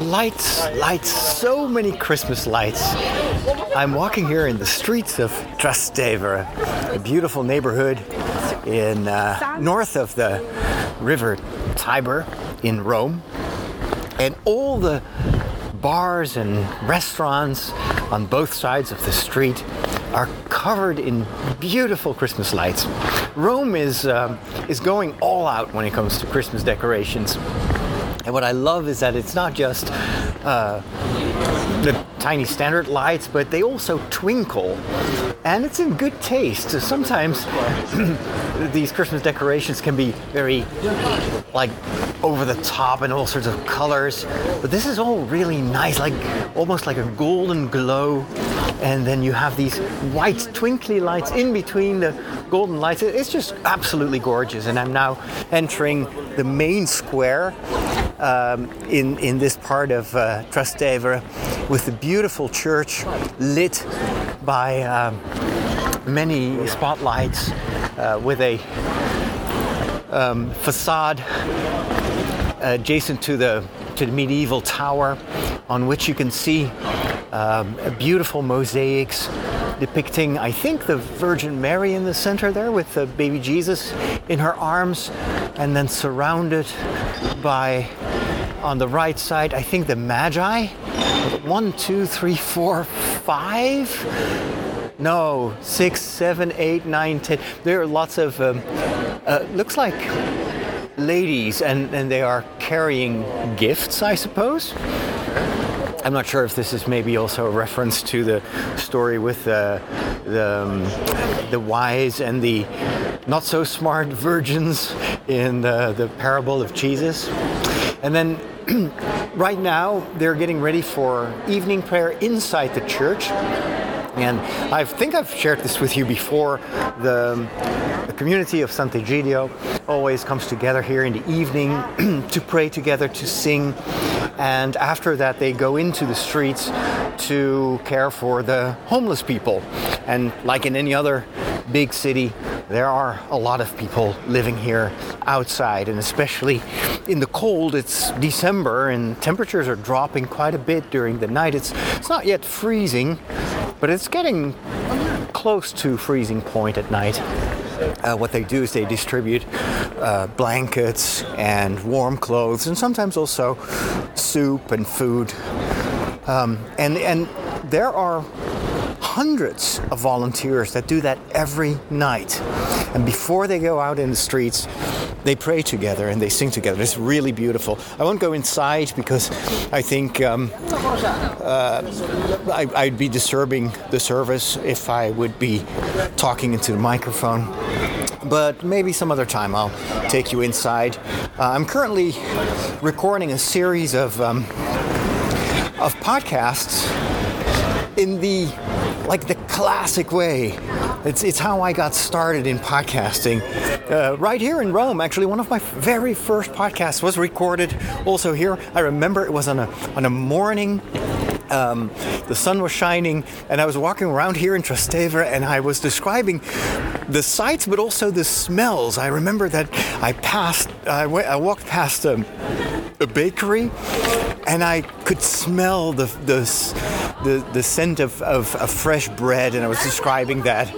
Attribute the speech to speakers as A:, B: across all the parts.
A: Lights, lights, so many Christmas lights. I'm walking here in the streets of Trastevere, a beautiful neighborhood in uh, north of the river Tiber in Rome. And all the bars and restaurants on both sides of the street are covered in beautiful Christmas lights. Rome is, um, is going all out when it comes to Christmas decorations. And what I love is that it's not just uh, the tiny standard lights, but they also twinkle. And it's in good taste. So sometimes these Christmas decorations can be very like over the top and all sorts of colors. But this is all really nice, like almost like a golden glow. And then you have these white twinkly lights in between the golden lights. It's just absolutely gorgeous. And I'm now entering the main square um, in, in this part of uh, Trastevere with a beautiful church lit by um, many spotlights uh, with a um, facade adjacent to the, to the medieval tower on which you can see um, beautiful mosaics depicting, I think, the Virgin Mary in the center there with the baby Jesus in her arms, and then surrounded by, on the right side, I think the Magi. One, two, three, four, five. No, six, seven, eight, nine, ten. There are lots of, um, uh, looks like ladies, and, and they are carrying gifts, I suppose. I'm not sure if this is maybe also a reference to the story with the the, um, the wise and the not so smart virgins in the, the parable of Jesus. And then right now they're getting ready for evening prayer inside the church. And I think I've shared this with you before. The, the community of Sant'Egidio always comes together here in the evening to pray together, to sing, and after that they go into the streets to care for the homeless people. And like in any other big city, there are a lot of people living here outside, and especially in the cold. It's December, and temperatures are dropping quite a bit during the night. It's it's not yet freezing, but it's getting close to freezing point at night. Uh, what they do is they distribute uh, blankets and warm clothes, and sometimes also soup and food. Um, and and there are hundreds of volunteers that do that every night. And before they go out in the streets, they pray together and they sing together. It's really beautiful. I won't go inside because I think um, uh, I, would be disturbing the service if I would be talking into the microphone. But maybe some other time I'll take you inside. Uh, I'm currently recording a series of um, of podcasts in the like the classic way. It's, it's how I got started in podcasting. Uh, right here in Rome, actually, one of my very first podcasts was recorded also here. I remember it was on a, on a morning um, the sun was shining, and I was walking around here in Trastevere, and I was describing the sights, but also the smells. I remember that I passed, I, w- I walked past a, a bakery, and I could smell the the, the, the scent of, of, of, fresh bread, and I was describing that.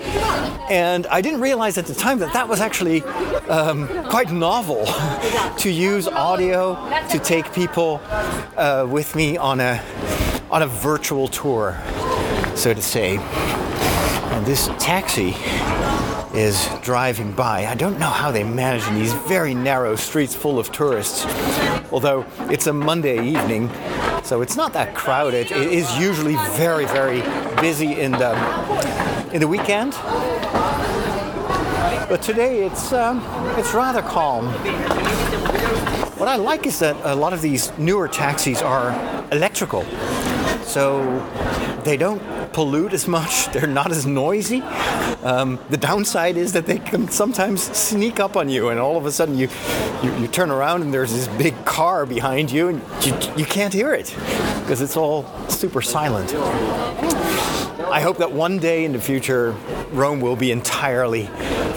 A: And I didn't realize at the time that that was actually um, quite novel to use audio to take people uh, with me on a on a virtual tour, so to say. And this taxi is driving by. I don't know how they manage in these very narrow streets full of tourists. Although it's a Monday evening, so it's not that crowded. It is usually very, very busy in the in the weekend. But today it's um, it's rather calm. What I like is that a lot of these newer taxis are electrical. So they don't pollute as much, they're not as noisy. Um, the downside is that they can sometimes sneak up on you, and all of a sudden you, you, you turn around and there's this big car behind you, and you, you can't hear it because it's all super silent. I hope that one day in the future, Rome will be entirely.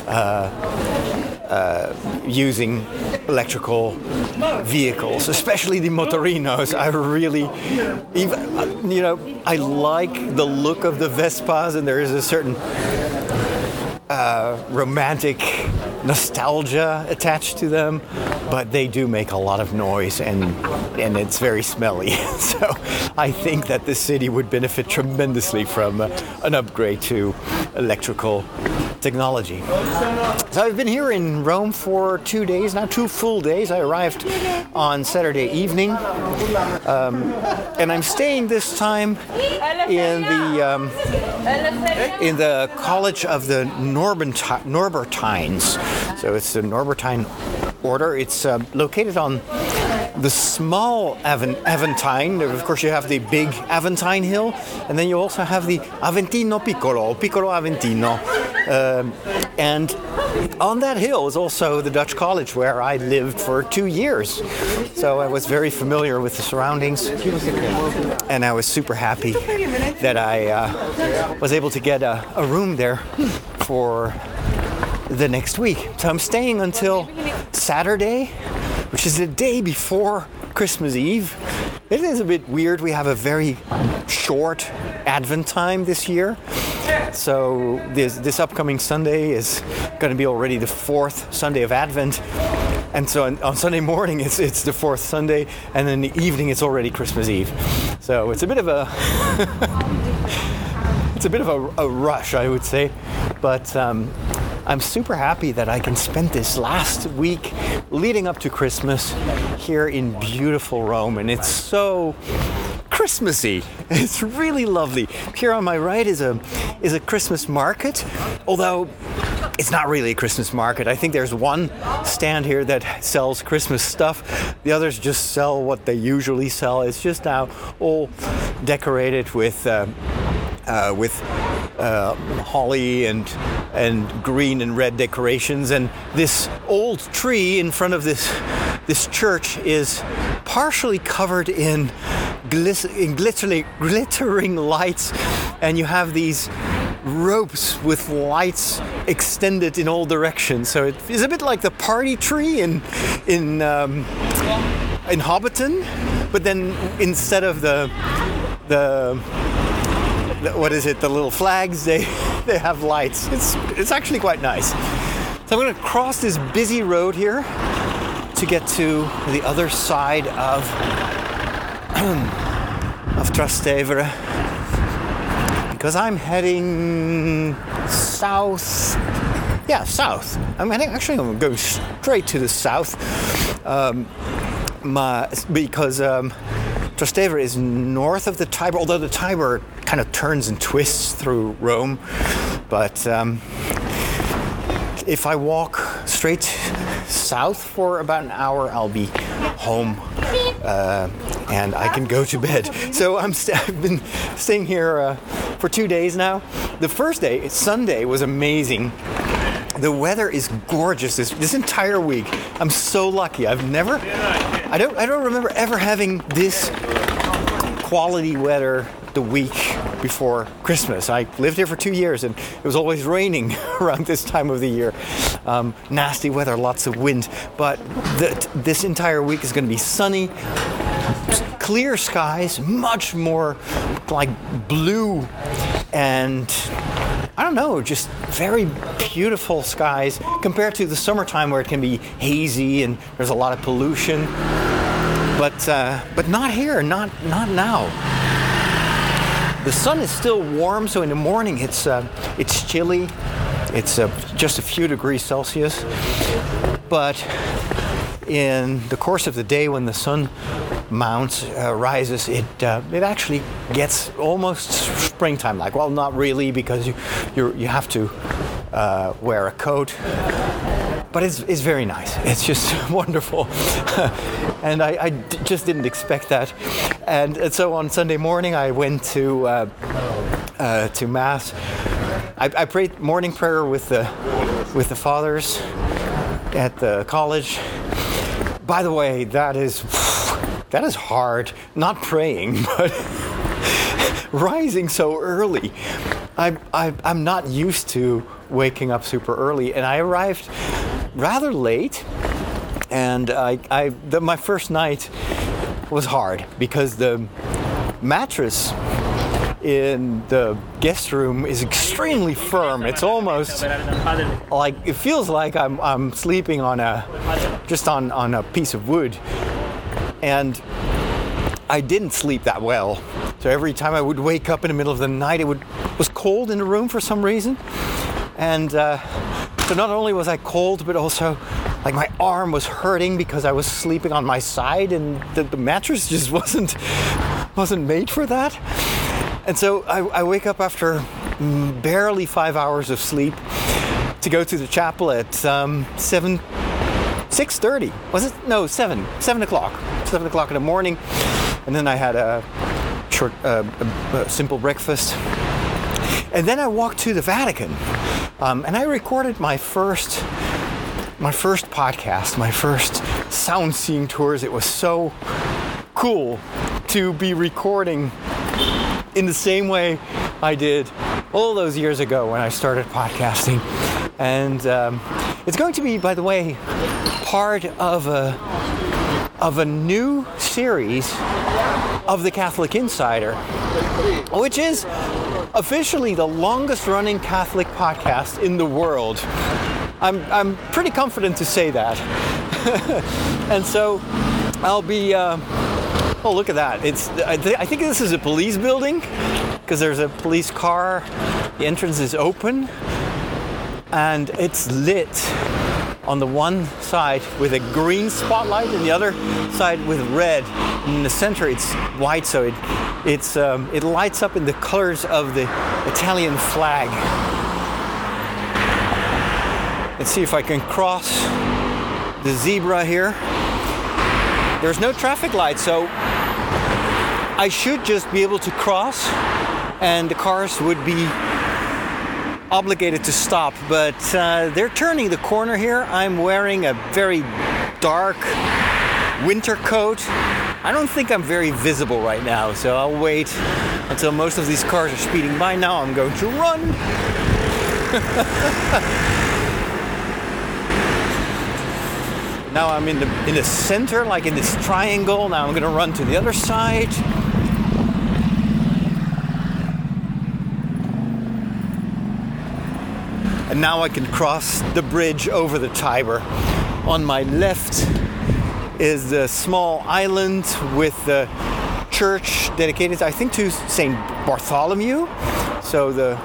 A: Uh, uh, using electrical vehicles, especially the motorinos. I really, even you know, I like the look of the Vespas, and there is a certain uh, romantic nostalgia attached to them, but they do make a lot of noise and and it's very smelly. so I think that the city would benefit tremendously from an upgrade to electrical technology. So I've been here in Rome for two days now, two full days. I arrived on Saturday evening, um, and I'm staying this time in the um, in the College of the Norbertines. So it's the Norbertine order. It's uh, located on the small Aventine. Of course, you have the big Aventine Hill, and then you also have the Aventino Piccolo, Piccolo Aventino. Um, and on that hill is also the Dutch college where I lived for two years. So I was very familiar with the surroundings, and I was super happy that I uh, was able to get a, a room there for the next week. So I'm staying until Saturday, which is the day before Christmas Eve. It is a bit weird. We have a very short Advent time this year. So this, this upcoming Sunday is going to be already the fourth Sunday of Advent. And so on, on, Sunday morning, it's, it's the fourth Sunday, and then the evening, it's already Christmas Eve. So it's a bit of a it's a bit of a, a rush, I would say. But um, I'm super happy that I can spend this last week leading up to Christmas here in beautiful Rome. And it's so Christmassy. It's really lovely. Here on my right is a is a Christmas market, although it's not really a Christmas market. I think there's one stand here that sells Christmas stuff. The others just sell what they usually sell. It's just now all decorated with uh, uh, with uh, holly and and green and red decorations. And this old tree in front of this this church is partially covered in, glis- in glittering, glittering lights, and you have these ropes with lights extended in all directions. So it is a bit like the party tree in in um, in Hobbiton, but then instead of the the what is it? The little flags. They they have lights. It's it's actually quite nice. So I'm going to cross this busy road here to get to the other side of of Trastevere because I'm heading south. Yeah, south. I'm heading. Actually, I'm going straight to the south. Um, my, because um, Trastevere is north of the Tiber, although the Tiber kind of turns and twists through Rome. But um, if I walk straight south for about an hour, I'll be home uh, and I can go to bed. So i have been staying here uh, for two days now. The first day, Sunday, was amazing. The weather is gorgeous this, this entire week. I'm so lucky. I've never, I don't, I don't remember ever having this quality weather the week before Christmas. I lived here for two years and it was always raining around this time of the year. Um, nasty weather, lots of wind. But the, this entire week is going to be sunny, clear skies, much more like blue and I don't know, just very beautiful skies compared to the summertime where it can be hazy and there's a lot of pollution. But uh, but not here, not not now. The sun is still warm, so in the morning it's uh, it's chilly. It's uh, just a few degrees Celsius. But in the course of the day, when the sun mounts, uh, rises, it uh, it actually gets almost springtime like. Well, not really because you you have to uh, wear a coat. But it's, it's very nice. It's just wonderful. and I, I d- just didn't expect that. And, and, so on Sunday morning, I went to, uh, uh, to Mass. I, I prayed morning prayer with the, with the fathers at the college. By the way, that is that is hard. Not praying, but rising so early. I, I, I'm not used to waking up super early, and I arrived rather late And I, I the, my first night was hard because the mattress in the guest room is extremely firm. It's almost like it feels like I'm, I'm sleeping on a just on, on a piece of wood. And I didn't sleep that well. So every time I would wake up in the middle of the night, it would was cold in the room for some reason. And uh, so not only was I cold, but also like my arm was hurting because I was sleeping on my side, and the, the mattress just wasn't wasn't made for that. And so I, I wake up after barely five hours of sleep to go to the chapel at um, seven, six thirty. Was it? No, seven, seven o'clock, seven o'clock in the morning. And then I had a short, uh, a, a simple breakfast. And then I walked to the Vatican, um, and I recorded my first, my first podcast, my first sound seeing tours. It was so cool to be recording in the same way I did all those years ago when I started podcasting. And um, it's going to be, by the way, part of a of a new series of the Catholic Insider, which is officially the longest running Catholic podcast in the world. I'm, I'm pretty confident to say that. and so I'll be. Uh, oh, look at that. It's, I, th- I think this is a police building because there's a police car. The entrance is open and it's lit on the one side with a green spotlight and the other side with red. And In the center, it's white, so it it's um, it lights up in the colors of the Italian flag. Let's see if I can cross the zebra here. There's no traffic light, so I should just be able to cross, and the cars would be obligated to stop, but uh, they're turning the corner here. I'm wearing a very dark winter coat. I don't think I'm very visible right now, so I'll wait until most of these cars are speeding by. Now I'm going to run. now I'm in the in the center, like in this triangle. Now I'm going to run to the other side. And now I can cross the bridge over the Tiber. On my left is the small island with the church dedicated, I think, to Saint Bartholomew. So the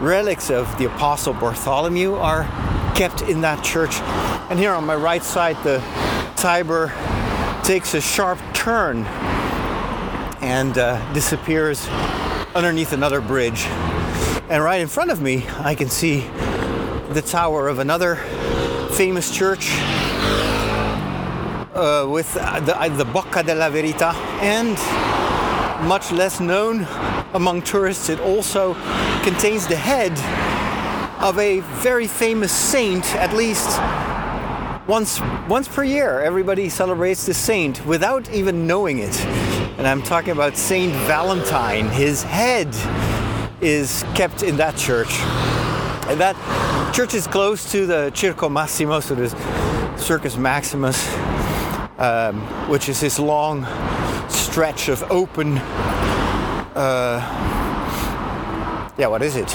A: relics of the Apostle Bartholomew are kept in that church. And here on my right side, the Tiber takes a sharp turn and uh, disappears underneath another bridge. And right in front of me, I can see the tower of another famous church uh, with the, uh, the Bocca della Verità, and much less known among tourists, it also contains the head of a very famous saint, at least once once per year. Everybody celebrates the saint without even knowing it. And I'm talking about Saint Valentine. His head is kept in that church. And that church is close to the Circo Massimo, so there's Circus Maximus, um, which is this long stretch of open. Uh, yeah, what is it?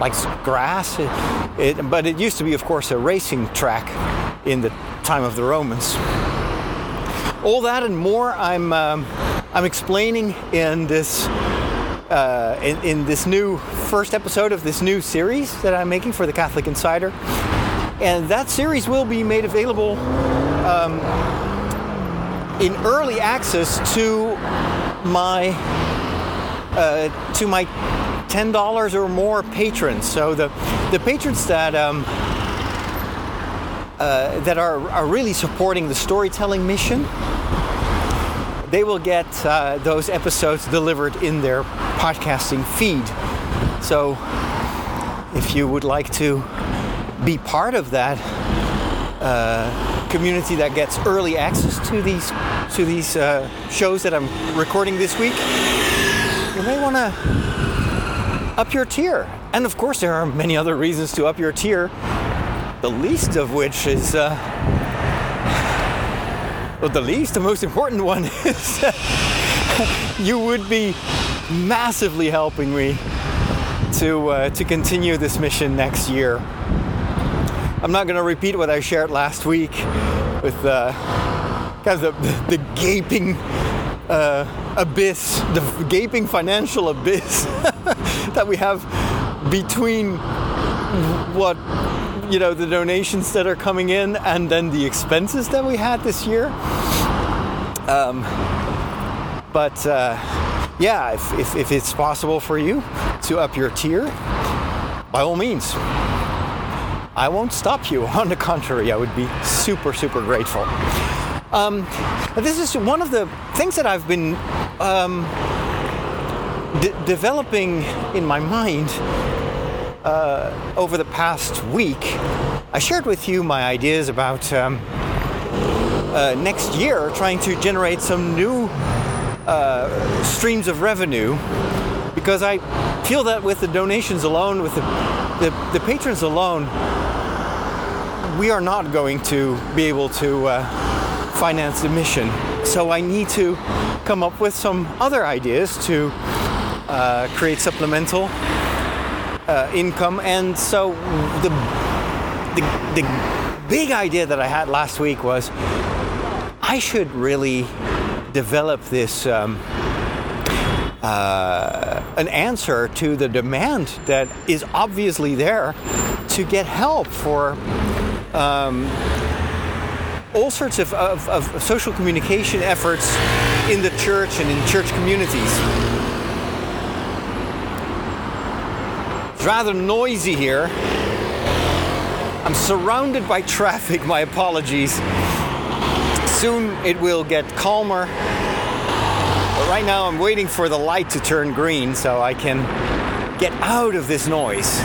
A: Like grass? It, it, but it used to be, of course, a racing track in the time of the Romans. All that and more, I'm um, I'm explaining in this uh, in, in, this new first episode of this new series that I'm making for the Catholic Insider. And that series will be made available um, in early access to my uh, to my ten dollars or more patrons. So the the patrons that um, uh, that are, are really supporting the storytelling mission they will get uh, those episodes delivered in their podcasting feed. So if you would like to be part of that uh, community that gets early access to these to these uh, shows that I'm recording this week, you may want to up your tier. And of course, there are many other reasons to up your tier. The least of which is uh, well, the least, the most important one is you would be massively helping me to uh, to continue this mission next year. I'm not going to repeat what I shared last week with uh, kind of the, the, the gaping uh, abyss, the gaping financial abyss that we have between what you know the donations that are coming in and then the expenses that we had this year. Um, but uh, yeah, if, if, if it's possible for you to up your tier, by all means. I won't stop you. On the contrary, I would be super, super grateful. Um, this is one of the things that I've been um, de- developing in my mind uh, over the past week. I shared with you my ideas about um, uh, next year trying to generate some new uh, streams of revenue because I feel that with the donations alone, with the, the, the patrons alone, we are not going to be able to uh, finance the mission. So I need to come up with some other ideas to uh, create supplemental uh, income. And so the, the, the big idea that I had last week was I should really develop this. Um, uh, an answer to the demand that is obviously there to get help for um, all sorts of, of, of social communication efforts in the church and in church communities. Rather noisy here. I'm surrounded by traffic, my apologies. Soon it will get calmer. But right now I'm waiting for the light to turn green so I can get out of this noise.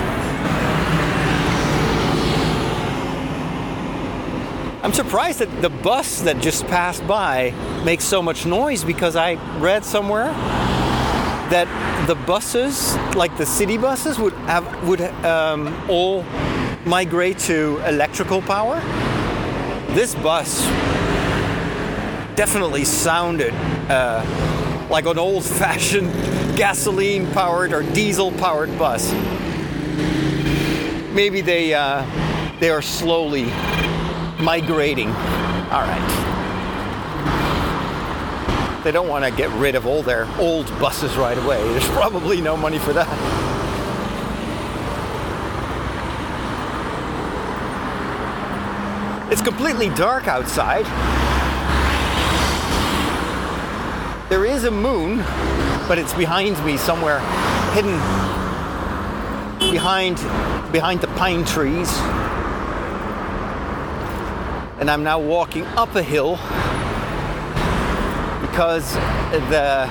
A: I'm surprised that the bus that just passed by makes so much noise because I read somewhere that the buses, like the city buses, would have would um, all migrate to electrical power. This bus definitely sounded uh, like an old-fashioned gasoline-powered or diesel-powered bus. Maybe they uh, they are slowly migrating. All right. They don't want to get rid of all their old buses right away. There's probably no money for that. It's completely dark outside. There is a moon, but it's behind me somewhere, hidden behind behind the pine trees and I'm now walking up a hill because the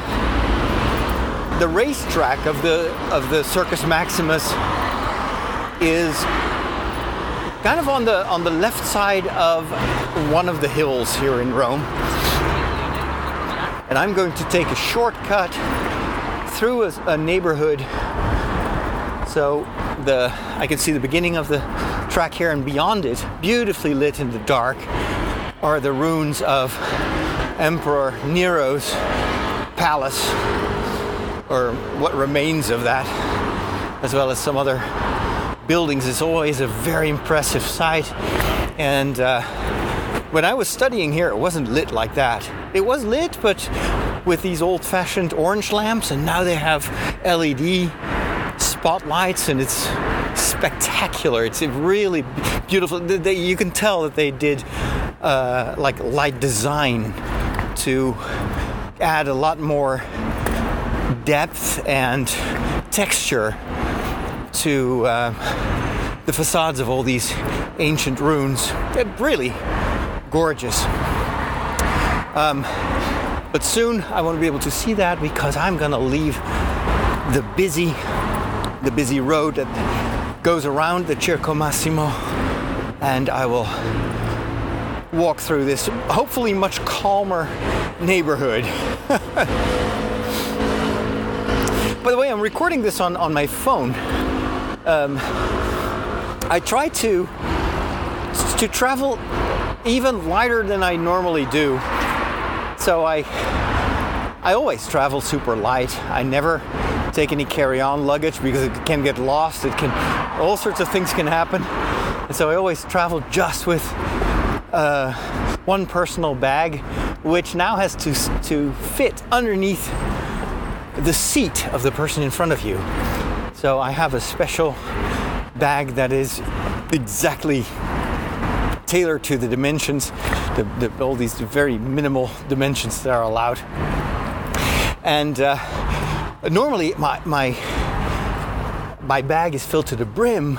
A: the racetrack of the of the Circus Maximus is kind of on the on the left side of one of the hills here in Rome. And I'm going to take a shortcut through a, a neighborhood so the I can see the beginning of the track here, and beyond it, beautifully lit in the dark, are the ruins of Emperor Nero's palace, or what remains of that, as well as some other buildings. It's always a very impressive sight. And uh, when I was studying here, it wasn't lit like that. It was lit, but with these old fashioned orange lamps, and now they have LED spotlights, and it's spectacular. It's really beautiful. They, you can tell that they did uh, like light design to add a lot more depth and texture to uh, the facades of all these ancient ruins. They're really gorgeous. Um, but soon I want to be able to see that because I'm going to leave the busy, the busy road that goes around the Circo Massimo, and I will walk through this hopefully much calmer neighborhood. By the way, I'm recording this on, on my phone. Um, I try to to travel even lighter than I normally do. So I I always travel super light. I never take any carry-on luggage because it can get lost. It can all sorts of things can happen. And so I always travel just with uh, one personal bag, which now has to to fit underneath the seat of the person in front of you. So I have a special bag that is exactly tailored to the dimensions, the, the, all these very minimal dimensions that are allowed. And uh, normally, my, my my bag is filled to the brim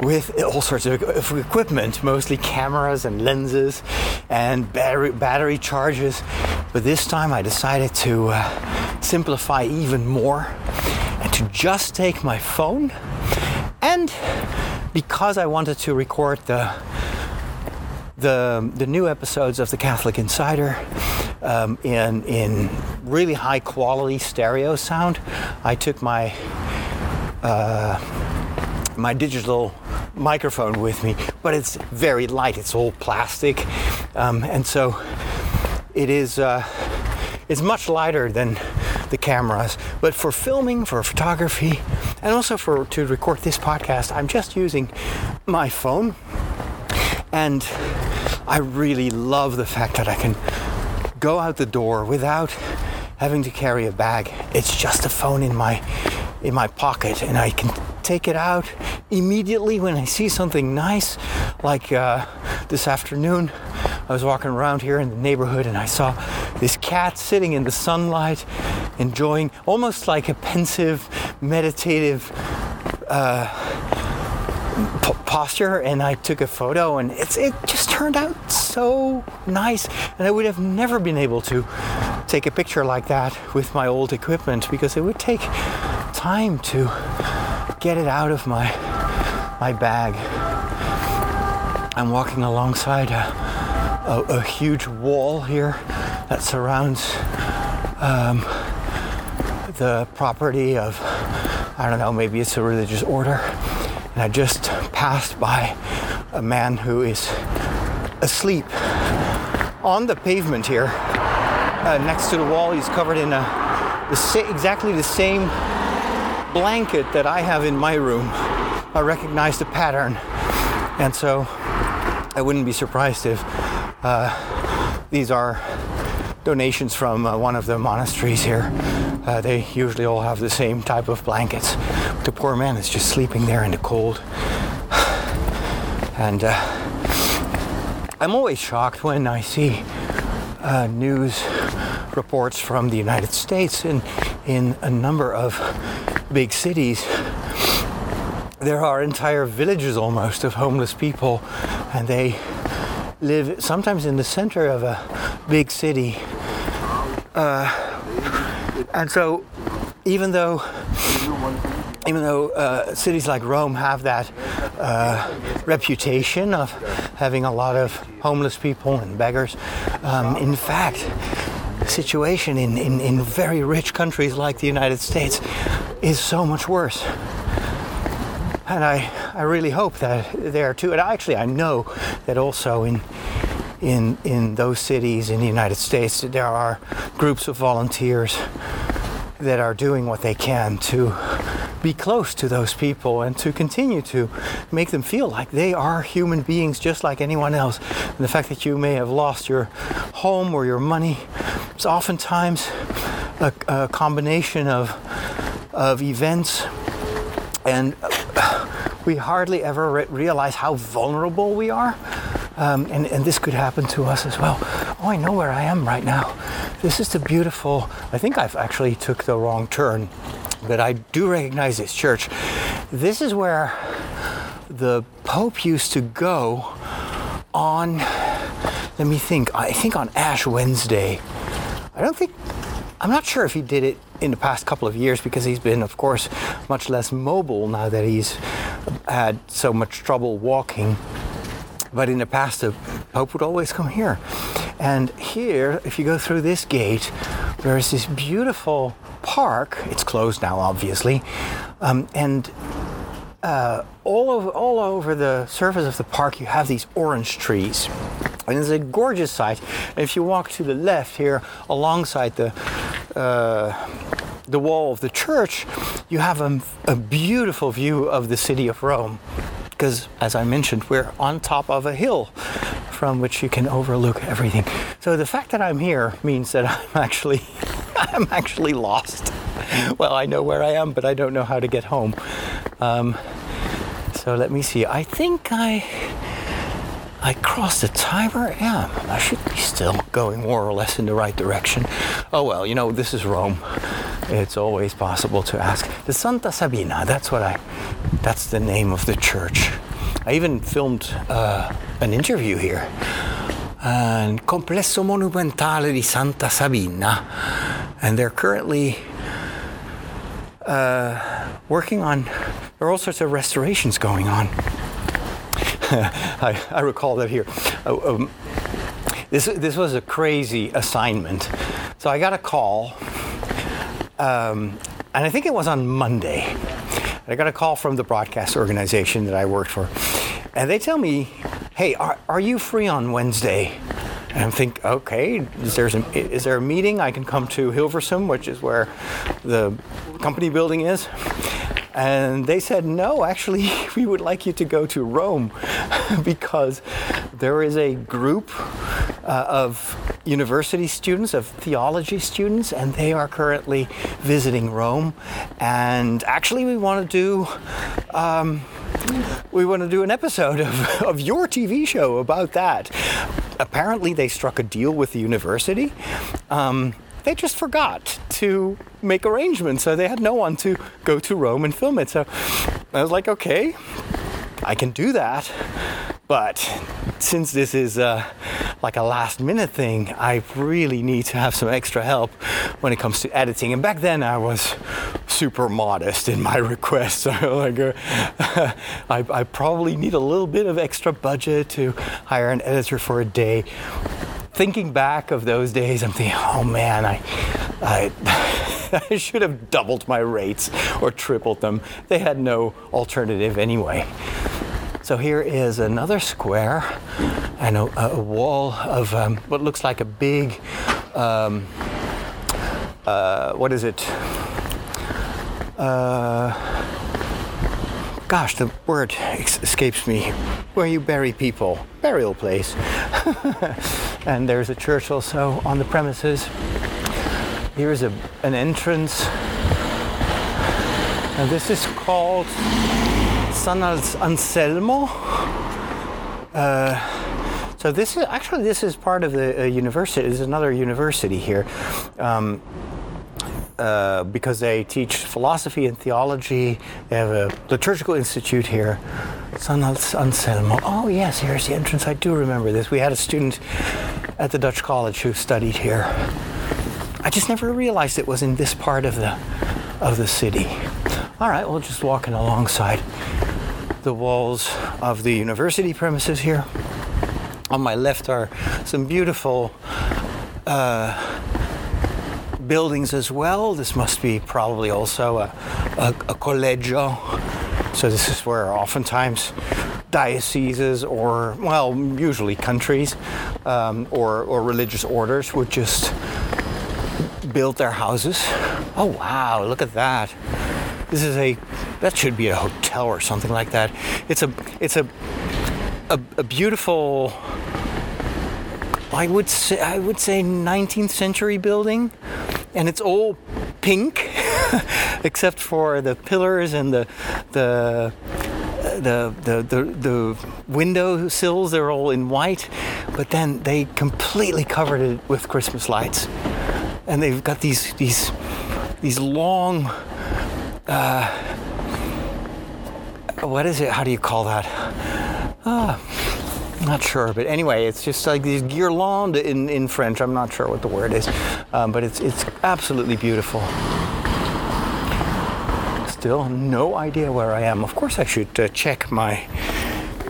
A: with all sorts of equipment, mostly cameras and lenses and battery, battery charges. But this time I decided to uh, simplify even more and to just take my phone. And because I wanted to record the the, the new episodes of the Catholic Insider, um, in in really high quality stereo sound. I took my uh, my digital microphone with me, but it's very light. It's all plastic, um, and so it is. Uh, it's much lighter than the cameras. But for filming, for photography, and also for to record this podcast, I'm just using my phone. And I really love the fact that I can go out the door without having to carry a bag. It's just a phone in my in my pocket, and I can take it out immediately when I see something nice. Like uh, this afternoon, I was walking around here in the neighborhood, and I saw this cat sitting in the sunlight, enjoying almost like a pensive, meditative. Uh, posture and I took a photo and it's it just turned out so nice and I would have never been able to take a picture like that with my old equipment because it would take time to get it out of my my bag. I'm walking alongside a, a, a huge wall here that surrounds um, the property of I don't know maybe it's a religious order and I just passed by a man who is asleep on the pavement here uh, next to the wall. He's covered in a, the sa- exactly the same blanket that I have in my room. I recognize the pattern, and so I wouldn't be surprised if uh, these are donations from uh, one of the monasteries here. Uh, they usually all have the same type of blankets. The poor man is just sleeping there in the cold. And uh, I'm always shocked when I see uh, news reports from the United States in, in a number of big cities. There are entire villages almost of homeless people, and they live sometimes in the center of a big city. Uh, and so, even though even though uh, cities like Rome have that uh, reputation of having a lot of homeless people and beggars, um, in fact, the situation in, in, in very rich countries like the United States is so much worse. And I, I really hope that there too, and actually I know that also in in in those cities in the United States that there are groups of volunteers that are doing what they can to be close to those people and to continue to make them feel like they are human beings just like anyone else. And the fact that you may have lost your home or your money, is oftentimes a, a combination of, of events and we hardly ever re- realize how vulnerable we are. Um, and, and this could happen to us as well. Oh, I know where I am right now. This is the beautiful, I think I've actually took the wrong turn but I do recognize this church. This is where the Pope used to go on, let me think, I think on Ash Wednesday. I don't think, I'm not sure if he did it in the past couple of years because he's been, of course, much less mobile now that he's had so much trouble walking. But in the past, the Pope would always come here. And here, if you go through this gate, there's this beautiful park. It's closed now, obviously, um, and uh, all over all over the surface of the park, you have these orange trees. And it's a gorgeous. And if you walk to the left here, alongside the uh, the wall of the church, you have a, a beautiful view of the city of Rome. Because, as I mentioned, we're on top of a hill from which you can overlook everything. So the fact that I'm here means that I'm actually I'm actually lost. Well, I know where I am, but I don't know how to get home. Um, so let me see. I think I I crossed the Tiber. Yeah, I should be still going more or less in the right direction. Oh well, you know, this is Rome. It's always possible to ask. The Santa Sabina, that's what I, that's the name of the church. I even filmed uh, an interview here. Uh, Complesso Monumentale di Santa Sabina. And they're currently uh, working on, there are all sorts of restorations going on. I, I, recall that here. Uh, um, this, this was a crazy assignment. So I got a call, um, and I think it was on Monday. I got a call from the broadcast organization that I worked for, and they tell me, "Hey, are, are you free on Wednesday?" And I think, okay, is there, some, is there a meeting I can come to Hilversum, which is where the company building is? And they said, no, actually, we would like you to go to Rome because there is a group uh, of university students, of theology students, and they are currently visiting Rome. And actually, we want to do. Um, we want to do an episode of, of your TV show about that. Apparently, they struck a deal with the university. Um, they just forgot to make arrangements, so they had no one to go to Rome and film it. So I was like, okay, I can do that, but since this is uh, like a last minute thing, I really need to have some extra help when it comes to editing. And back then, I was super modest in my requests. Like, uh, I, I probably need a little bit of extra budget to hire an editor for a day thinking back of those days, I'm thinking, oh man, I, I, I should have doubled my rates or tripled them. They had no alternative anyway. So here is another square and a, a wall of um, what looks like a big, um, uh, what is it? Uh, gosh, the word escapes me. Where you bury people, burial place. and there's a church also on the premises. Here's a, an entrance. And this is called San Anselmo. Uh, so this is actually this is part of the uh, university. There's another university here. Um, uh, because they teach philosophy and theology. They have a liturgical institute here. San Anselmo. Oh, yes, here's the entrance. I do remember this. We had a student at the Dutch college who studied here. I just never realized it was in this part of the of the city. All right, well, just walking alongside the walls of the university premises here. On my left are some beautiful uh, buildings as well. This must be probably also a, a, a collegio. So this is where oftentimes dioceses or, well, usually countries um, or, or religious orders would just build their houses. Oh, wow, look at that. This is a, that should be a hotel or something like that. It's a, it's a, a, a beautiful, I would say, I would say 19th century building and it's all pink except for the pillars and the the the, the, the, the window sills, they're all in white, but then they completely covered it with Christmas lights. And they've got these, these, these long, uh, what is it? How do you call that? Ah, not sure, but anyway, it's just like these guirlandes in, in French. I'm not sure what the word is, um, but it's it's absolutely beautiful. Still, no idea where I am. Of course, I should uh, check my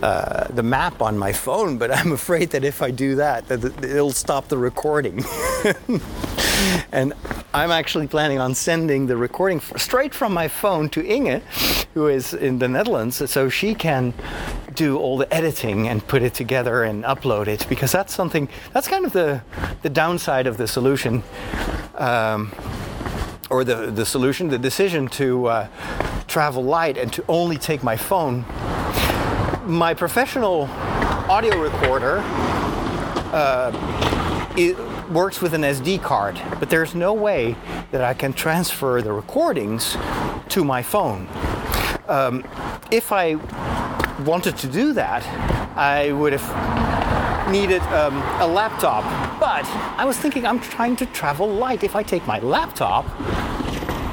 A: uh, the map on my phone, but I'm afraid that if I do that, that it'll stop the recording. and I'm actually planning on sending the recording straight from my phone to Inge, who is in the Netherlands, so she can do all the editing and put it together and upload it because that's something that's kind of the the downside of the solution um, or the the solution the decision to uh, travel light and to only take my phone. My professional audio recorder uh, it works with an SD card but there's no way that I can transfer the recordings to my phone um, if I wanted to do that, I would have needed um, a laptop. But I was thinking I'm trying to travel light. If I take my laptop,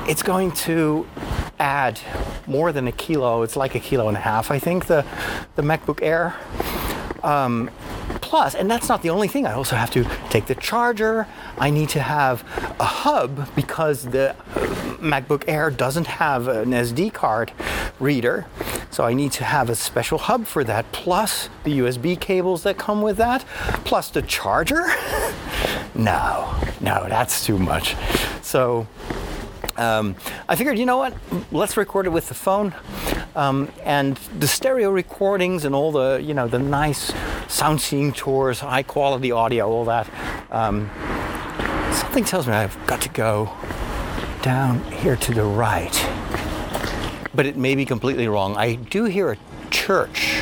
A: it's going to add more than a kilo. It's like a kilo and a half, I think, the, the MacBook Air. Um, plus, and that's not the only thing, I also have to take the charger. I need to have a hub because the MacBook Air doesn't have an SD card reader. So I need to have a special hub for that, plus the USB cables that come with that, plus the charger. no, no, that's too much. So um, I figured, you know what? Let's record it with the phone. Um, and the stereo recordings and all the, you know, the nice sound seeing tours, high quality audio, all that. Um, something tells me I've got to go down here to the right but it may be completely wrong. I do hear a church.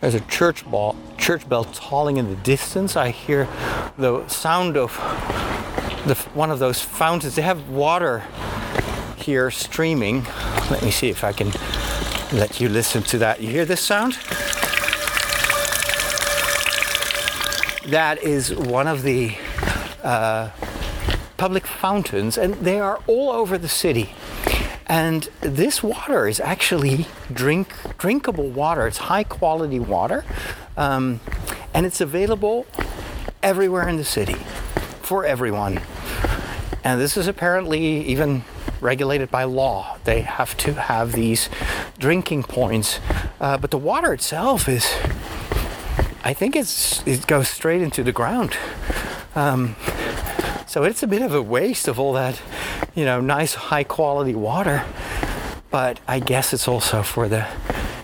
A: There's a church bell, church bell tolling in the distance. I hear the sound of the, one of those fountains. They have water here streaming. Let me see if I can let you listen to that. You hear this sound? That is one of the uh, public fountains, and they are all over the city. And this water is actually drink drinkable water. It's high quality water, um, and it's available everywhere in the city for everyone. And this is apparently even regulated by law. They have to have these drinking points, uh, but the water itself is, I think it's it goes straight into the ground. Um, so it's a bit of a waste of all that, you know, nice high quality water. But I guess it's also for the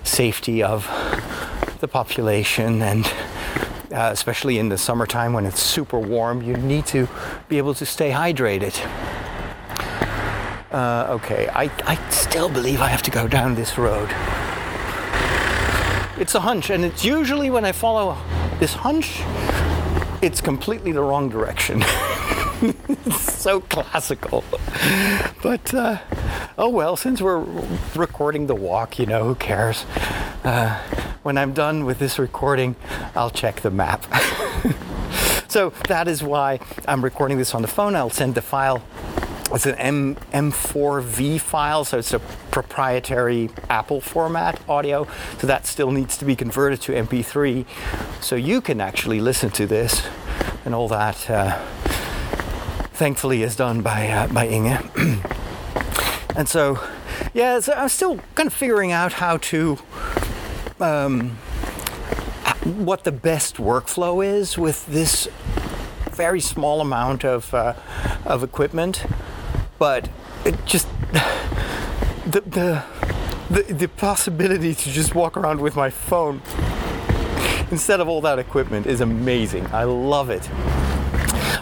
A: safety of the population and uh, especially in the summertime when it's super warm, you need to be able to stay hydrated. Uh, okay, I, I still believe I have to go down this road. It's a hunch, and it's usually when I follow this hunch, it's completely the wrong direction. so classical. But uh, oh well, since we're recording the walk, you know, who cares? Uh, when I'm done with this recording, I'll check the map. so that is why I'm recording this on the phone. I'll send the file. It's an M M4V file, so it's a proprietary Apple format audio. So that still needs to be converted to MP3, so you can actually listen to this and all that. Uh, thankfully is done by uh, by Inge. and so, yeah, so I'm still kind of figuring out how to um, what the best workflow is with this very small amount of uh, of equipment, but it just the, the the the possibility to just walk around with my phone instead of all that equipment is amazing. I love it.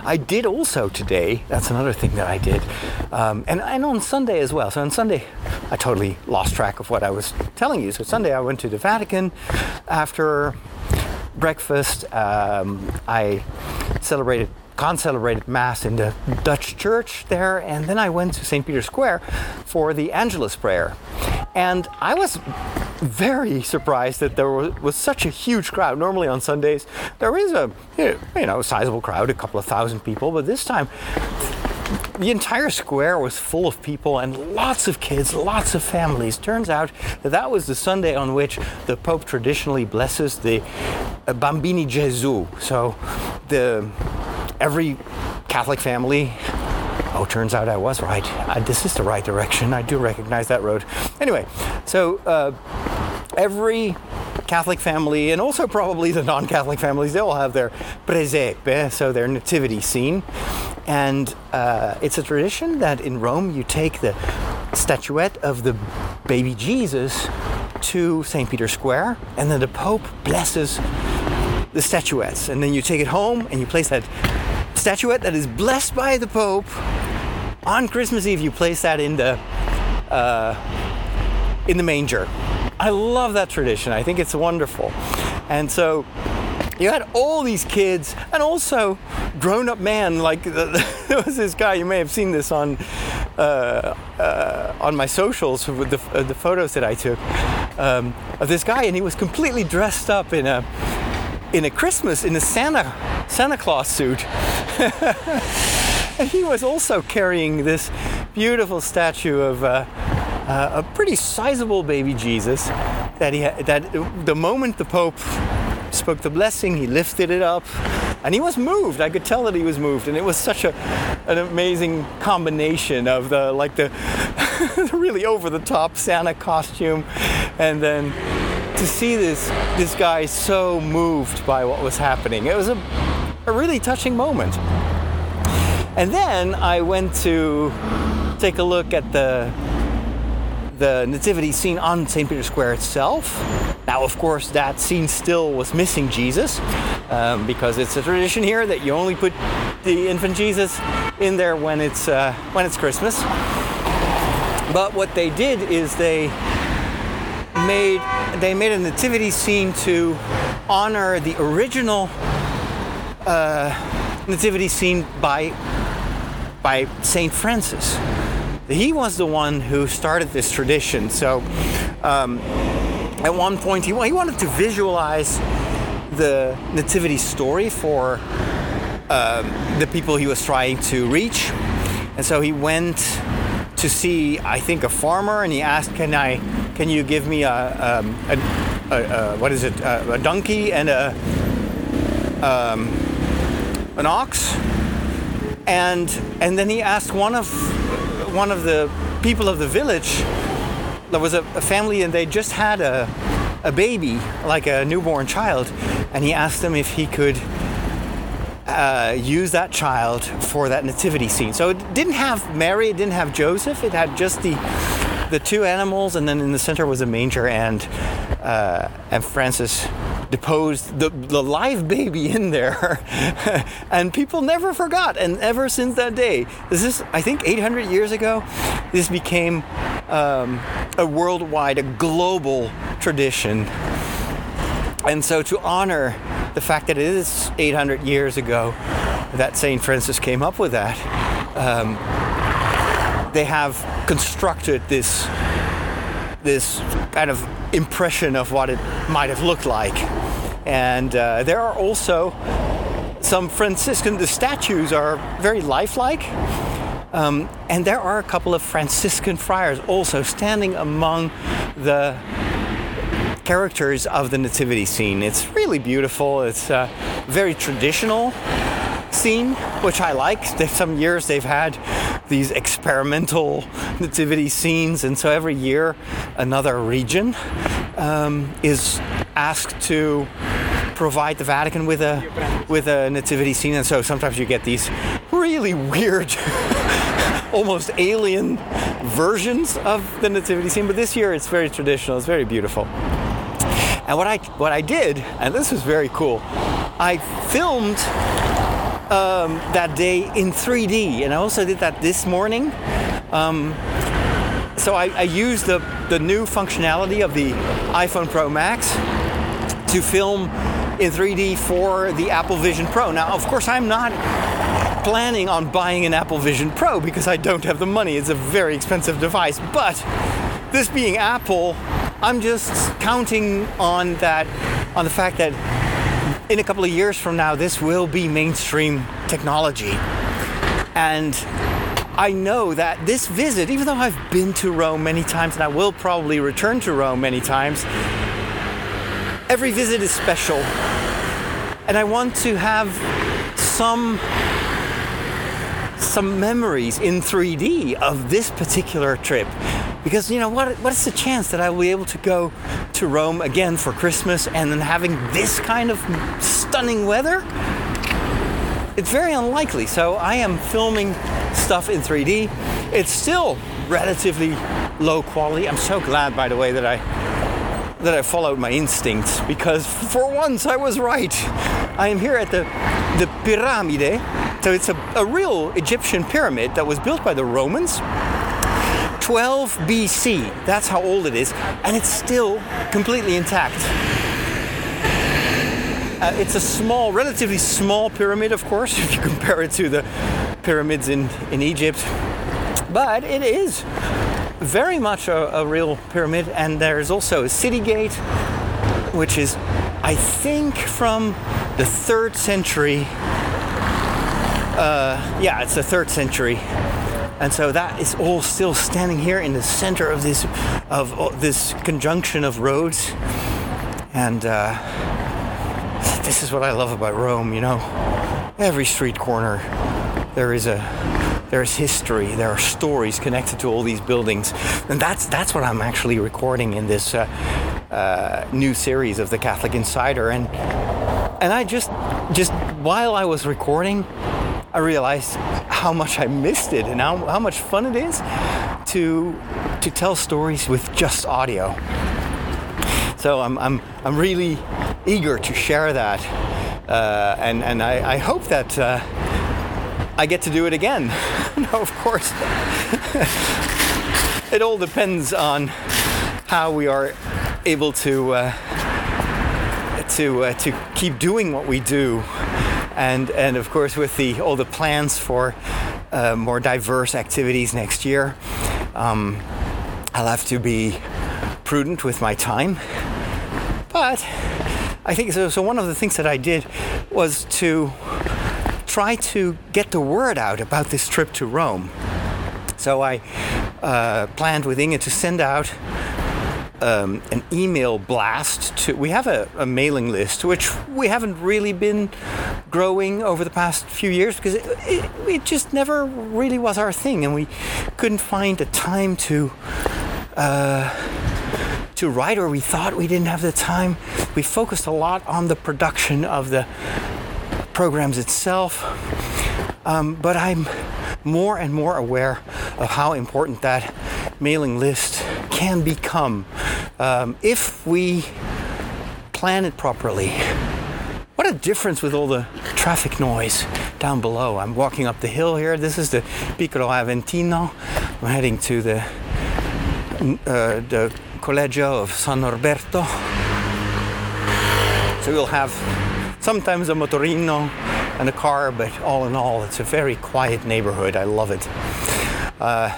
A: I did also today, that's another thing that I did, um, and, and on Sunday as well. So on Sunday, I totally lost track of what I was telling you. So Sunday, I went to the Vatican after breakfast. Um, I celebrated concelebrated mass in the Dutch church there, and then I went to St. Peter's Square for the Angelus prayer. And I was very surprised that there was, was, such a huge crowd. Normally on Sundays, there is a you know sizable crowd, a couple of thousand people, but this time the entire square was full of people and lots of kids, lots of families. Turns out that that was the Sunday on which the Pope traditionally blesses the uh, Bambini Gesù. So the every Catholic family Oh, turns out I was right. Uh, this is the right direction. I do recognize that road. Anyway, so uh, every Catholic family, and also probably the non Catholic families, they all have their presepe, so their nativity scene. And uh, it's a tradition that in Rome you take the statuette of the baby Jesus to St. Peter's Square, and then the Pope blesses the statuettes. And then you take it home and you place that statuette that is blessed by the Pope on Christmas Eve. You place that in the uh, in the manger. I love that tradition. I think it's wonderful. And so you had all these kids and also grown-up man like there was this guy you may have seen this on uh, uh, on my socials with the, uh, the, photos that I took um, of this guy and he was completely dressed up in a in a Christmas in a Santa Santa Claus suit and he was also carrying this beautiful statue of uh, uh, a pretty sizable baby Jesus that he that the moment the Pope spoke the blessing, he lifted it up, and he was moved. I could tell that he was moved, and it was such a an amazing combination of the like the really over the top Santa costume, and then to see this this guy so moved by what was happening. It was a a really touching moment. And then I went to take a look at the the nativity scene on St. Peter's Square itself. Now, of course, that scene still was missing Jesus um, because it's a tradition here that you only put the infant Jesus in there when it's uh, when it's Christmas. But what they did is they made they made a nativity scene to honor the original uh, nativity scene by by Saint Francis he was the one who started this tradition. So um, at one point, he, he wanted to visualize the nativity story for um, the people he was trying to reach. And so he went to see, I think, a farmer, and he asked, "Can I? Can you give me a, um, a, a, a what is it? A donkey and a um, an ox?" And and then he asked one of one of the people of the village. There was a, a family and they just had a, a baby, like a newborn child, and he asked them if he could uh, use that child for that nativity scene. So it didn't have Mary, it didn't have Joseph, it had just the the two animals, and then in the center was a manger, and uh, and Francis deposed the, the live baby in there. and people never forgot. And ever since that day, this is, I think, 800 years ago, this became um, a worldwide, a global tradition. And so to honor the fact that it is 800 years ago that St. Francis came up with that, um, they have constructed this this kind of impression of what it might have looked like. And uh, there are also some Franciscan, the statues are very lifelike. Um, and there are a couple of Franciscan friars also standing among the characters of the nativity scene. It's really beautiful. It's a very traditional scene, which I like. Some years they've had these experimental nativity scenes, and so every year another region um, is asked to provide the Vatican with a with a nativity scene, and so sometimes you get these really weird, almost alien versions of the nativity scene. But this year it's very traditional. It's very beautiful. And what I what I did, and this was very cool, I filmed um, that day in 3D, and I also did that this morning. Um, so I, I used the, the new functionality of the iPhone Pro Max to film in 3D for the Apple Vision Pro. Now, of course, I'm not planning on buying an Apple Vision Pro because I don't have the money. It's a very expensive device. But this being Apple, I'm just counting on that, on the fact that in a couple of years from now, this will be mainstream technology. And I know that this visit, even though I've been to Rome many times and I will probably return to Rome many times, every visit is special. And I want to have some some memories in 3D of this particular trip. Because you know what what is the chance that I will be able to go to Rome again for Christmas and then having this kind of stunning weather? It's very unlikely. So I am filming stuff in 3D. It's still relatively low quality. I'm so glad by the way that I that I followed my instincts because for once I was right. I am here at the the Pyramide. So it's a, a real Egyptian pyramid that was built by the Romans. 12 BC. That's how old it is, and it's still completely intact. Uh, it's a small, relatively small pyramid, of course, if you compare it to the pyramids in, in Egypt. But it is very much a, a real pyramid, and there's also a city gate, which is, I think, from the third century. Uh, yeah, it's the third century, and so that is all still standing here in the center of this of this conjunction of roads, and. Uh, this is what I love about Rome, you know. Every street corner, there is a there is history, there are stories connected to all these buildings, and that's that's what I'm actually recording in this uh, uh, new series of the Catholic Insider. And and I just just while I was recording, I realized how much I missed it and how, how much fun it is to to tell stories with just audio. So I'm I'm I'm really eager to share that. Uh, and and I, I hope that uh, I get to do it again. no, of course. it all depends on how we are able to uh, to uh, to keep doing what we do, and and of course with the all the plans for uh, more diverse activities next year, um, I'll have to be prudent with my time, but I think so. So one of the things that I did was to try to get the word out about this trip to Rome. So I uh, planned with Inge to send out um, an email blast to. We have a, a, mailing list which we haven't really been growing over the past few years because it, it, it just never really was our thing, and we couldn't find the time to. Uh, to write, or we thought we didn't have the time. We focused a lot on the production of the programs itself. Um, but I'm more and more aware of how important that mailing list can become um, if we plan it properly. What a difference with all the traffic noise down below. I'm walking up the hill here. This is the Piccolo Aventino. I'm heading to the uh, the Collegio of San Norberto. So we'll have sometimes a motorino and a car, but all in all, it's a very quiet neighborhood. I love it. Uh,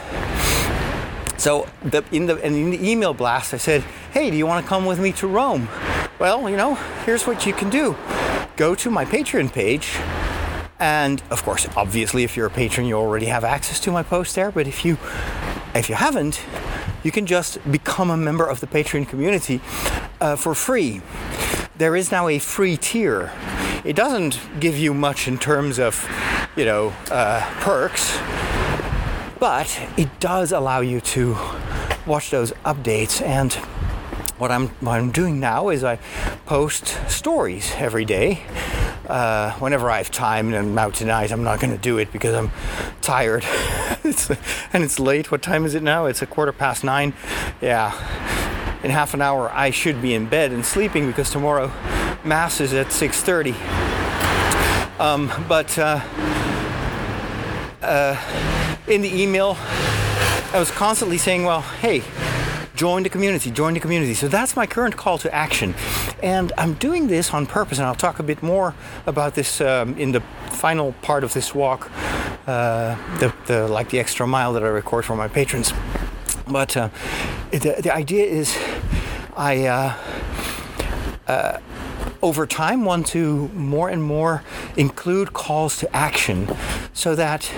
A: so the, in, the, in the email blast, I said, "Hey, do you want to come with me to Rome?" Well, you know, here's what you can do: go to my Patreon page, and of course, obviously, if you're a patron, you already have access to my post there. But if you if you haven't, you can just become a member of the Patreon community uh, for free. There is now a free tier. It doesn't give you much in terms of, you know, uh, perks, but it does allow you to watch those updates and what I'm what I'm doing now is I post stories every day. Uh, whenever I have time, and now tonight I'm not going to do it because I'm tired. it's, and it's late. What time is it now? It's a quarter past nine. Yeah, in half an hour I should be in bed and sleeping because tomorrow mass is at 6:30. Um, but uh, uh, in the email, I was constantly saying, "Well, hey." join the community, join the community. So that's my current call to action. And I'm doing this on purpose, and I'll talk a bit more about this um, in the final part of this walk, uh, the, the, like the extra mile that I record for my patrons. But uh, the, the idea is I. Uh, uh, over time want to more and more include calls to action so that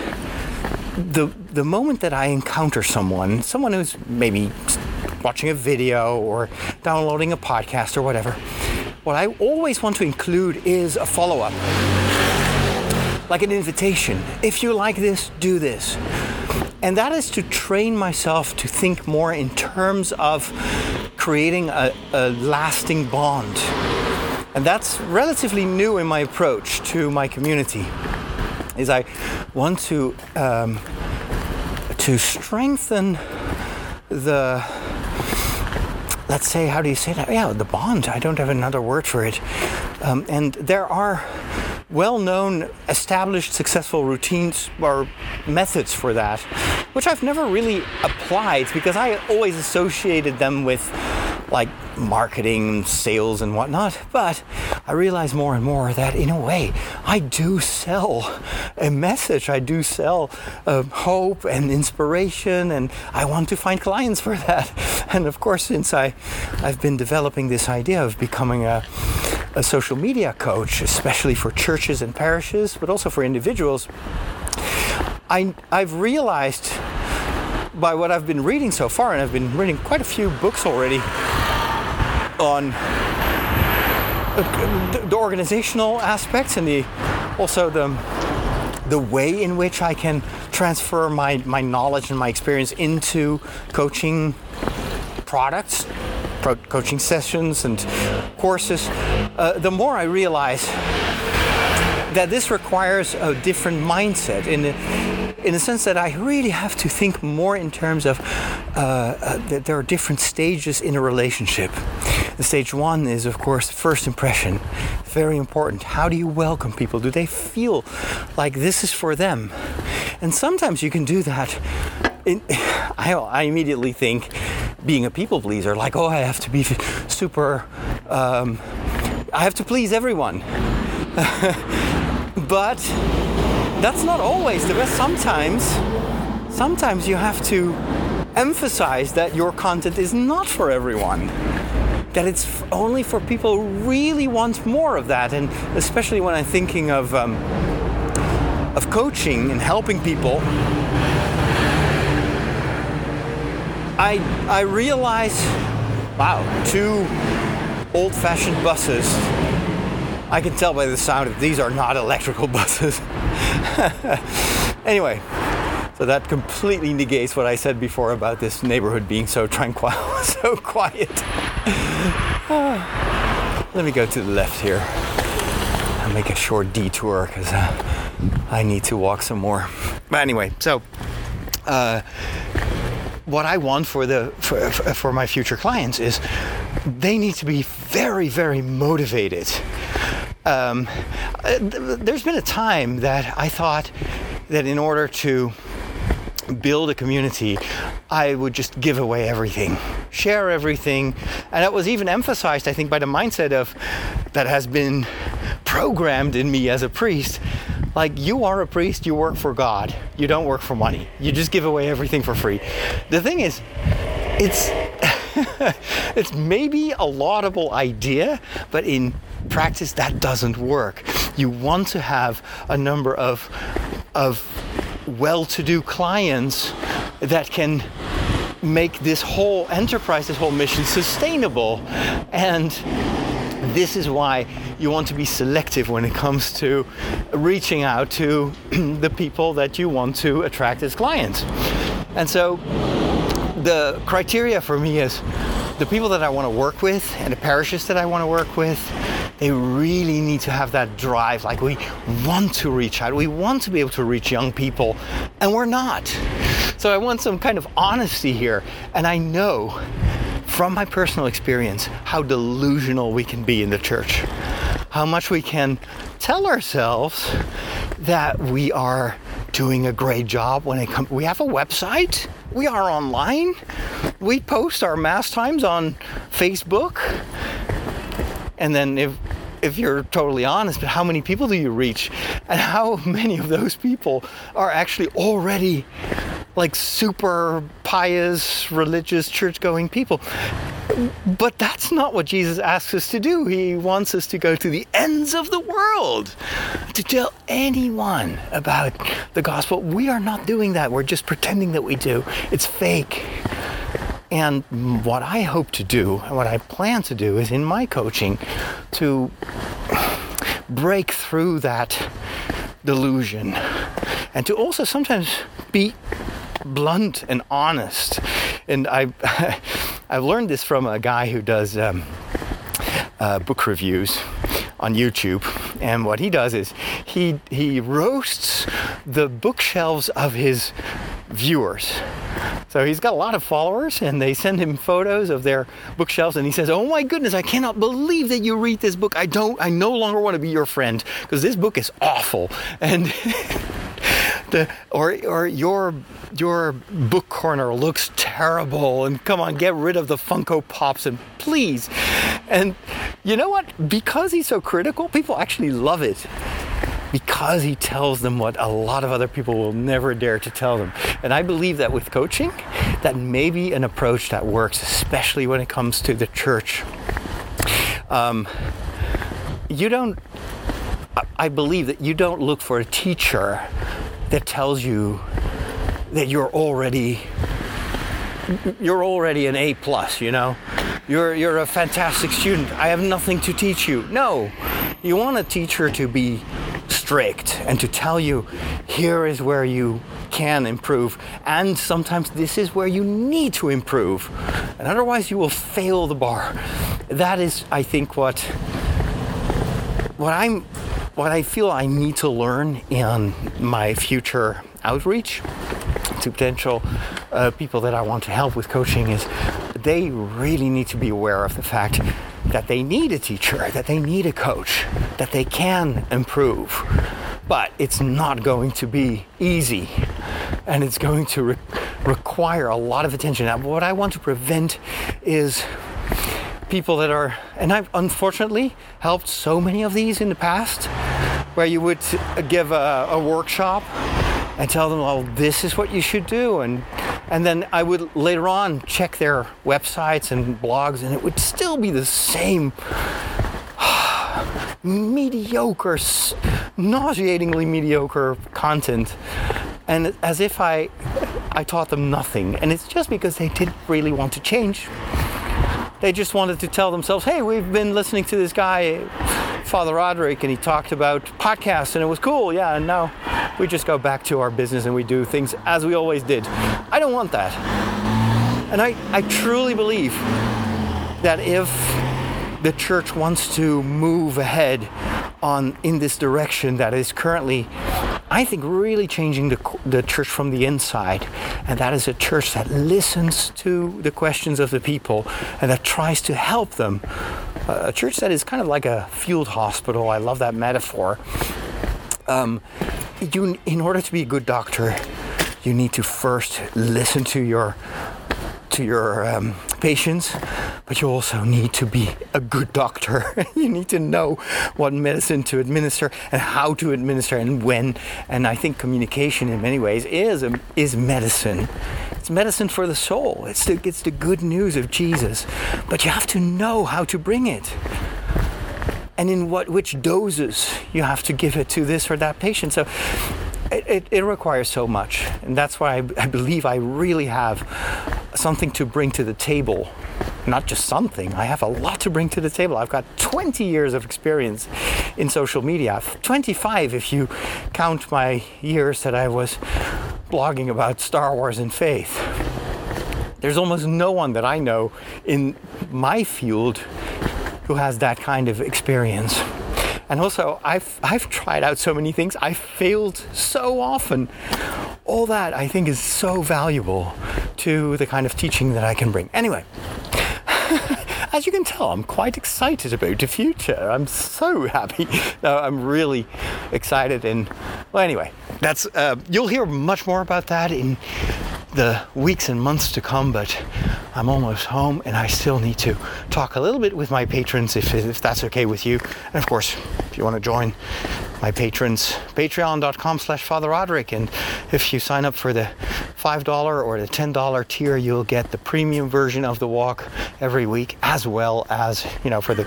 A: the the moment that I encounter someone, someone who's maybe watching a video or downloading a podcast or whatever, what I always want to include is a follow up. Like an invitation. If you like this, do this. And that is to train myself to think more in terms of creating a, a lasting bond. And that's relatively new in my approach to my community. Is I want to um, to strengthen the let's say, how do you say that? Yeah, the bond. I don't have another word for it. Um, and there are well-known, established, successful routines or methods for that, which I've never really applied because I always associated them with like marketing, sales, and whatnot. But I realize more and more that in a way, I do sell a message. I do sell uh, hope and inspiration, and I want to find clients for that. And of course, since I, I've been developing this idea of becoming a, a social media coach, especially for churches and parishes, but also for individuals, I, I've realized by what I've been reading so far, and I've been reading quite a few books already on the organizational aspects and the also the the way in which I can transfer my, my knowledge and my experience into coaching products, pro- coaching sessions, and courses, uh, the more I realize that this requires a different mindset in the, in the sense that I really have to think more in terms of uh, uh, there are different stages in a relationship. The stage one is, of course, first impression. Very important. How do you welcome people? Do they feel like this is for them? And sometimes you can do that. In, I, I immediately think being a people pleaser, like, oh, I have to be super, um, I have to please everyone. but that's not always the best. Sometimes, sometimes you have to emphasize that your content is not for everyone that it's only for people who really want more of that. And especially when I'm thinking of, um, of coaching and helping people, I, I realize, wow, two old fashioned buses. I can tell by the sound that these are not electrical buses. anyway, so that completely negates what I said before about this neighborhood being so tranquil, so quiet. Let me go to the left here and make a short detour because uh, I need to walk some more. But anyway, so uh, what I want for the for, for my future clients is they need to be very very motivated. Um, uh, there's been a time that I thought that in order to build a community, I would just give away everything, share everything. And that was even emphasized, I think, by the mindset of that has been programmed in me as a priest. Like, you are a priest, you work for God, you don't work for money. You just give away everything for free. The thing is, it's it's maybe a laudable idea, but in practice that doesn't work. You want to have a number of of well-to-do clients that can make this whole enterprise, this whole mission sustainable. And this is why you want to be selective when it comes to reaching out to the people that you want to attract as clients. And so the criteria for me is the people that I want to work with and the parishes that I want to work with they really need to have that drive. Like we want to reach out, we want to be able to reach young people, and we're not. So I want some kind of honesty here. And I know from my personal experience how delusional we can be in the church, how much we can tell ourselves that we are doing a great job when it comes we have a website we are online we post our mass times on facebook and then if if you're totally honest, but how many people do you reach? And how many of those people are actually already like super pious, religious, church going people? But that's not what Jesus asks us to do. He wants us to go to the ends of the world to tell anyone about the gospel. We are not doing that. We're just pretending that we do. It's fake. And what I hope to do, and what I plan to do, is in my coaching to break through that delusion and to also sometimes be blunt and honest. And I, I've learned this from a guy who does um, uh, book reviews on YouTube. And what he does is he he roasts the bookshelves of his viewers. So he's got a lot of followers, and they send him photos of their bookshelves, and he says, "Oh my goodness, I cannot believe that you read this book. I don't. I no longer want to be your friend because this book is awful." And the or or your your book corner looks terrible and come on get rid of the funko pops and please and you know what because he's so critical people actually love it because he tells them what a lot of other people will never dare to tell them and i believe that with coaching that may be an approach that works especially when it comes to the church um, you don't i believe that you don't look for a teacher that tells you that you're already you're already an A plus, you know. You're you're a fantastic student. I have nothing to teach you. No. You want a teacher to be strict and to tell you here is where you can improve and sometimes this is where you need to improve. And otherwise you will fail the bar. That is I think what what I'm what I feel I need to learn in my future outreach to potential uh, people that I want to help with coaching is they really need to be aware of the fact that they need a teacher, that they need a coach, that they can improve. But it's not going to be easy and it's going to re- require a lot of attention. Now, what I want to prevent is people that are, and I've unfortunately helped so many of these in the past, where you would give a, a workshop and tell them, "Oh, this is what you should do," and and then I would later on check their websites and blogs, and it would still be the same mediocre, nauseatingly mediocre content, and as if I I taught them nothing, and it's just because they didn't really want to change. They just wanted to tell themselves, "Hey, we've been listening to this guy." Father Roderick and he talked about podcasts and it was cool, yeah, and now we just go back to our business and we do things as we always did. I don't want that. And I, I truly believe that if the church wants to move ahead on in this direction that is currently I think really changing the, the church from the inside. And that is a church that listens to the questions of the people and that tries to help them a church that is kind of like a field hospital. I love that metaphor. Um, you, in order to be a good doctor, you need to first listen to your to your um, patients, but you also need to be a good doctor. you need to know what medicine to administer and how to administer and when. And I think communication, in many ways, is is medicine. It's medicine for the soul. It's the, it's the good news of Jesus. But you have to know how to bring it. And in what which doses you have to give it to this or that patient. So it, it, it requires so much. And that's why I, I believe I really have something to bring to the table not just something. I have a lot to bring to the table. I've got 20 years of experience in social media, 25 if you count my years that I was blogging about Star Wars and faith. There's almost no one that I know in my field who has that kind of experience. And also, I've, I've tried out so many things. I've failed so often. All that I think is so valuable to the kind of teaching that I can bring. Anyway, as you can tell, I'm quite excited about the future. I'm so happy. No, I'm really excited. And well, anyway, that's uh, you'll hear much more about that in the weeks and months to come. But I'm almost home, and I still need to talk a little bit with my patrons, if if that's okay with you. And of course, if you want to join my patrons, patreon.com slash Father Roderick. And if you sign up for the $5 or the $10 tier, you'll get the premium version of the walk every week, as well as, you know, for the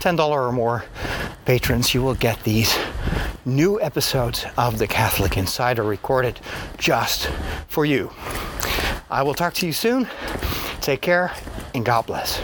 A: $10 or more patrons, you will get these new episodes of the Catholic Insider recorded just for you. I will talk to you soon. Take care and God bless.